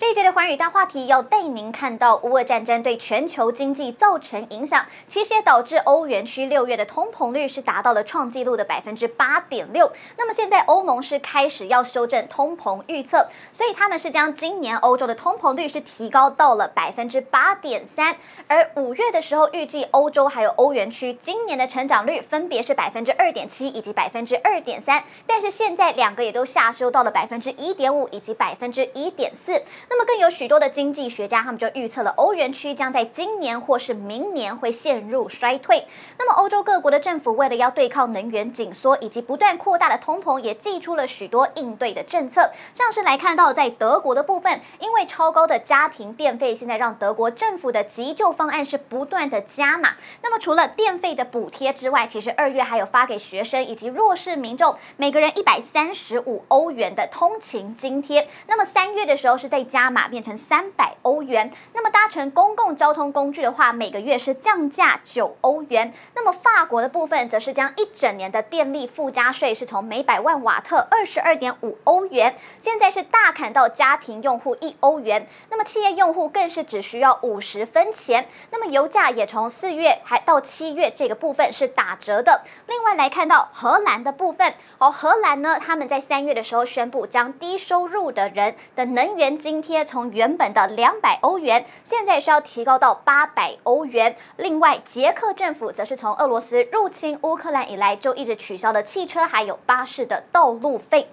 这一节的寰宇大话题要带您看到，乌俄战争对全球经济造成影响，其实也导致欧元区六月的通膨率是达到了创纪录的百分之八点六。那么现在欧盟是开始要修正通膨预测，所以他们是将今年欧洲的通膨率是提高到了百分之八点三。而五月的时候，预计欧洲还有欧元区今年的成长率分别是百分之二点七以及百分之二点三，但是现在两个也都下修到了百分之一点五以及百分之一点四。那么更有许多的经济学家，他们就预测了欧元区将在今年或是明年会陷入衰退。那么欧洲各国的政府为了要对抗能源紧缩以及不断扩大的通膨，也祭出了许多应对的政策。像是来看到在德国的部分，因为超高的家庭电费，现在让德国政府的急救方案是不断的加码。那么除了电费的补贴之外，其实二月还有发给学生以及弱势民众每个人一百三十五欧元的通勤津贴。那么三月的时候是在加加码。变成三百欧元。那么搭乘公共交通工具的话，每个月是降价九欧元。那么法国的部分，则是将一整年的电力附加税是从每百万瓦特二十二点五欧元，现在是大砍到家庭用户一欧元。那么企业用户更是只需要五十分钱。那么油价也从四月还到七月这个部分是打折的。另外来看到荷兰的部分，哦，荷兰呢，他们在三月的时候宣布将低收入的人的能源津贴从原本的两百欧元，现在需要提高到八百欧元。另外，捷克政府则是从俄罗斯入侵乌克兰以来，就一直取消了汽车还有巴士的道路费。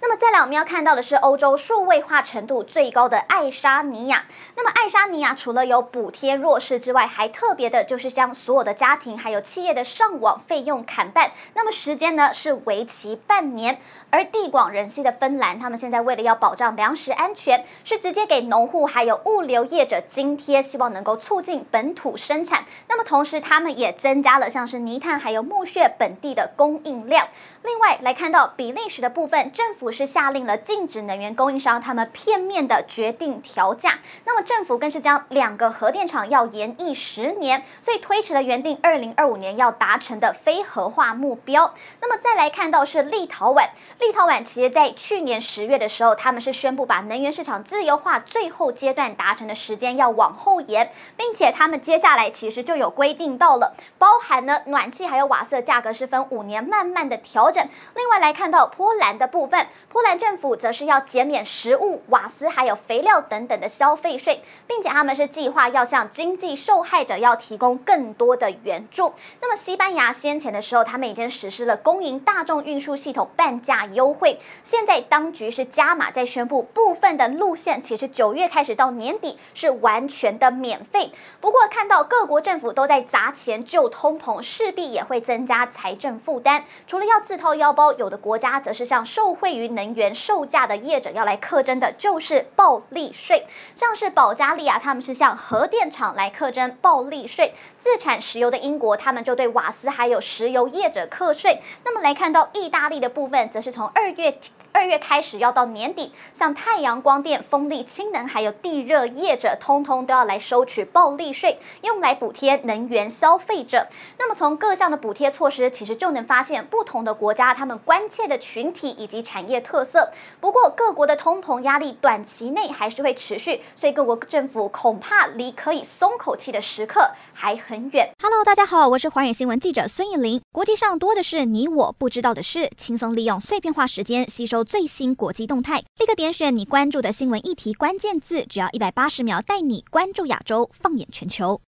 那么再来，我们要看到的是欧洲数位化程度最高的爱沙尼亚。那么爱沙尼亚除了有补贴弱势之外，还特别的就是将所有的家庭还有企业的上网费用砍半。那么时间呢是为期半年。而地广人稀的芬兰，他们现在为了要保障粮食安全，是直接给农户还有物流业者津贴，希望能够促进本土生产。那么同时，他们也增加了像是泥炭还有木屑本地的供应量。另外来看到比利时的部分，政府是下令了禁止能源供应商他们片面的决定调价。那么政府更是将两个核电厂要延役十年，所以推迟了原定二零二五年要达成的非核化目标。那么再来看到是立陶宛，立陶宛企业在去年十月的时候，他们是宣布把能源市场自由化最后阶段达成的时间要往后延，并且他们接下来其实就有规定到了，包含呢暖气还有瓦斯的价格是分五年慢慢的调整。另外来看到波兰的部分，波兰政府则是要减免食物、瓦斯还有肥料等等的消费税，并且他们是计划要向经济受害者要提供更多的援助。那么西班牙先前的时候，他们已经实施了公营大众运输系统半价优惠，现在当局是加码在宣布部分的路线，其实九月开始到年底是完全的免费。不过看到各国政府都在砸钱救通膨，势必也会增加财政负担。除了要自掏腰包，有的国家则是向受惠于能源售价的业者要来课征的，就是暴利税。像是保加利亚，他们是向核电厂来课征暴利税；自产石油的英国，他们就对瓦斯还有石油业者课税。那么来看到意大利的部分，则是从二月。二月开始要到年底，像太阳光电、风力、氢能还有地热业者，通通都要来收取暴利税，用来补贴能源消费者。那么从各项的补贴措施，其实就能发现不同的国家他们关切的群体以及产业特色。不过各国的通膨压力短期内还是会持续，所以各国政府恐怕离可以松口气的时刻还很远。Hello，大家好，我是华远新闻记者孙艺林。国际上多的是你我不知道的事，轻松利用碎片化时间吸收。最新国际动态，立刻点选你关注的新闻议题关键字，只要一百八十秒，带你关注亚洲，放眼全球。